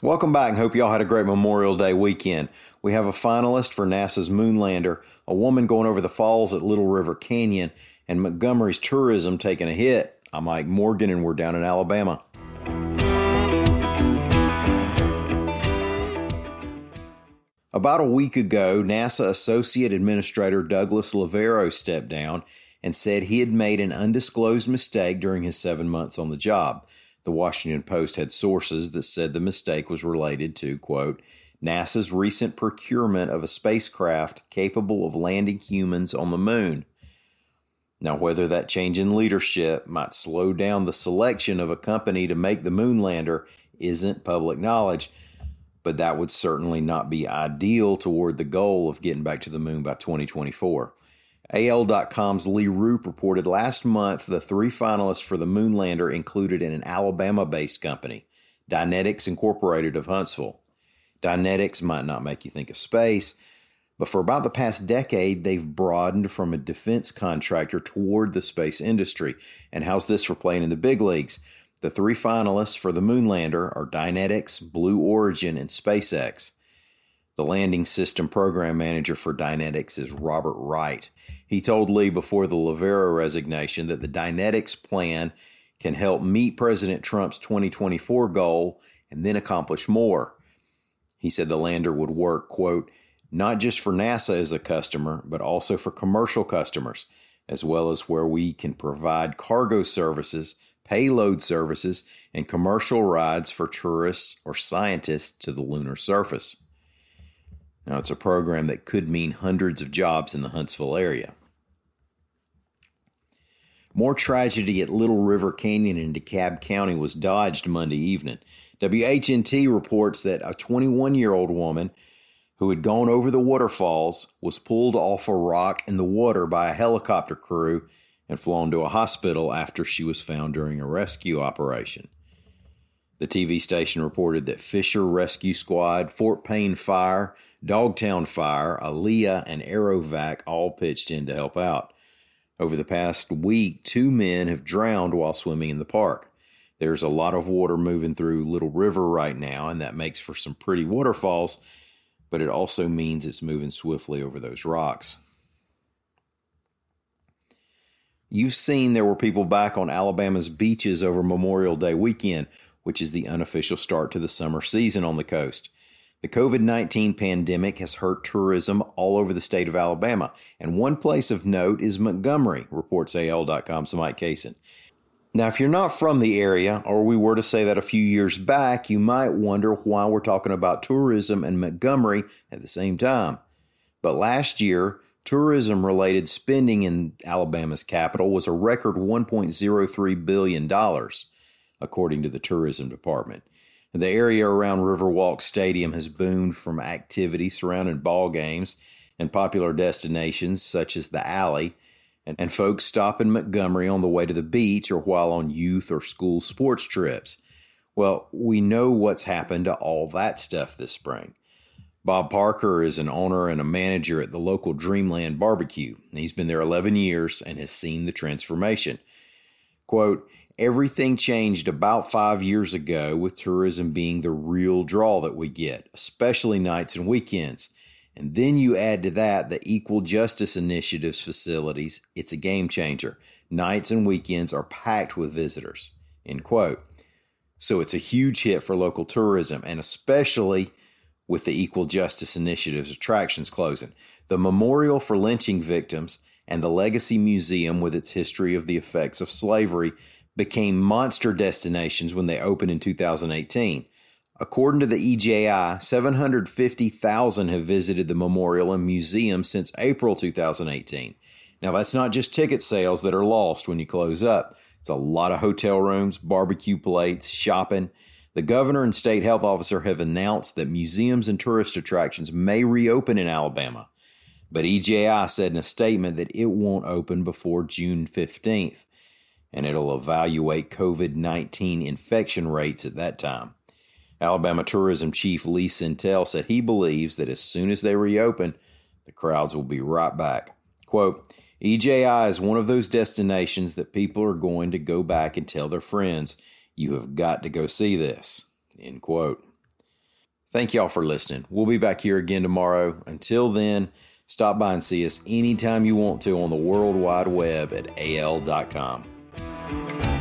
Welcome back and hope y'all had a great Memorial Day weekend. We have a finalist for NASA's Moonlander, a woman going over the falls at Little River Canyon, and Montgomery's tourism taking a hit. I'm Mike Morgan and we're down in Alabama. About a week ago, NASA Associate Administrator Douglas Loverro stepped down and said he had made an undisclosed mistake during his seven months on the job. The Washington Post had sources that said the mistake was related to, quote, NASA's recent procurement of a spacecraft capable of landing humans on the moon. Now, whether that change in leadership might slow down the selection of a company to make the moon lander isn't public knowledge, but that would certainly not be ideal toward the goal of getting back to the moon by 2024. AL.com's Lee Roop reported last month the three finalists for the Moonlander included in an Alabama based company, Dynetics Incorporated of Huntsville. Dynetics might not make you think of space, but for about the past decade, they've broadened from a defense contractor toward the space industry. And how's this for playing in the big leagues? The three finalists for the Moonlander are Dynetics, Blue Origin, and SpaceX. The landing system program manager for Dynetics is Robert Wright. He told Lee before the Loverro resignation that the Dynetics plan can help meet President Trump's 2024 goal and then accomplish more. He said the lander would work, quote, not just for NASA as a customer, but also for commercial customers, as well as where we can provide cargo services, payload services, and commercial rides for tourists or scientists to the lunar surface. Now, it's a program that could mean hundreds of jobs in the Huntsville area. More tragedy at Little River Canyon in DeKalb County was dodged Monday evening. WHNT reports that a 21 year old woman who had gone over the waterfalls was pulled off a rock in the water by a helicopter crew and flown to a hospital after she was found during a rescue operation. The TV station reported that Fisher Rescue Squad, Fort Payne Fire, Dogtown Fire, ALEA, and Air Evac all pitched in to help out. Over the past week, two men have drowned while swimming in the park. There's a lot of water moving through Little River right now, and that makes for some pretty waterfalls, but it also means it's moving swiftly over those rocks. You've seen there were people back on Alabama's beaches over Memorial Day weekend, which is the unofficial start to the summer season on the coast. The COVID 19 pandemic has hurt tourism all over the state of Alabama, and one place of note is Montgomery, reports AL.com's Mike Cason. Now, if you're not from the area, or we were to say that a few years back, you might wonder why we're talking about tourism and Montgomery at the same time. But last year, tourism related spending in Alabama's capital was a record $1.03 billion, according to the tourism department. The area around Riverwalk Stadium has boomed from activity surrounding ball games and popular destinations such as the Alley, and, and folks stop in Montgomery on the way to the beach or while on youth or school sports trips. Well, we know what's happened to all that stuff this spring. Bob Parker is an owner and a manager at the local Dreamland Barbecue. He's been there 11 years and has seen the transformation. Quote, everything changed about five years ago with tourism being the real draw that we get, especially nights and weekends. And then you add to that the Equal Justice Initiative's facilities. It's a game changer. Nights and weekends are packed with visitors. End quote. So it's a huge hit for local tourism, and especially with the Equal Justice Initiative's attractions closing. The Memorial for Lynching Victims and the Legacy Museum, with its history of the effects of slavery, became monster destinations when they opened in 2018. According to the EJI, 750,000 have visited the memorial and museum since April 2018. Now, that's not just ticket sales that are lost when you close up. It's a lot of hotel rooms, barbecue plates, shopping. The governor and state health officer have announced that museums and tourist attractions may reopen in Alabama, but EJI said in a statement that it won't open before June 15th, and it'll evaluate COVID 19 infection rates at that time. Alabama Tourism Chief Lee Sentell said he believes that as soon as they reopen, the crowds will be right back. Quote, EJI is one of those destinations that people are going to go back and tell their friends, you have got to go see this. End quote. Thank y'all for listening. We'll be back here again tomorrow. Until then, stop by and see us anytime you want to on the World Wide Web at al.com. Bye.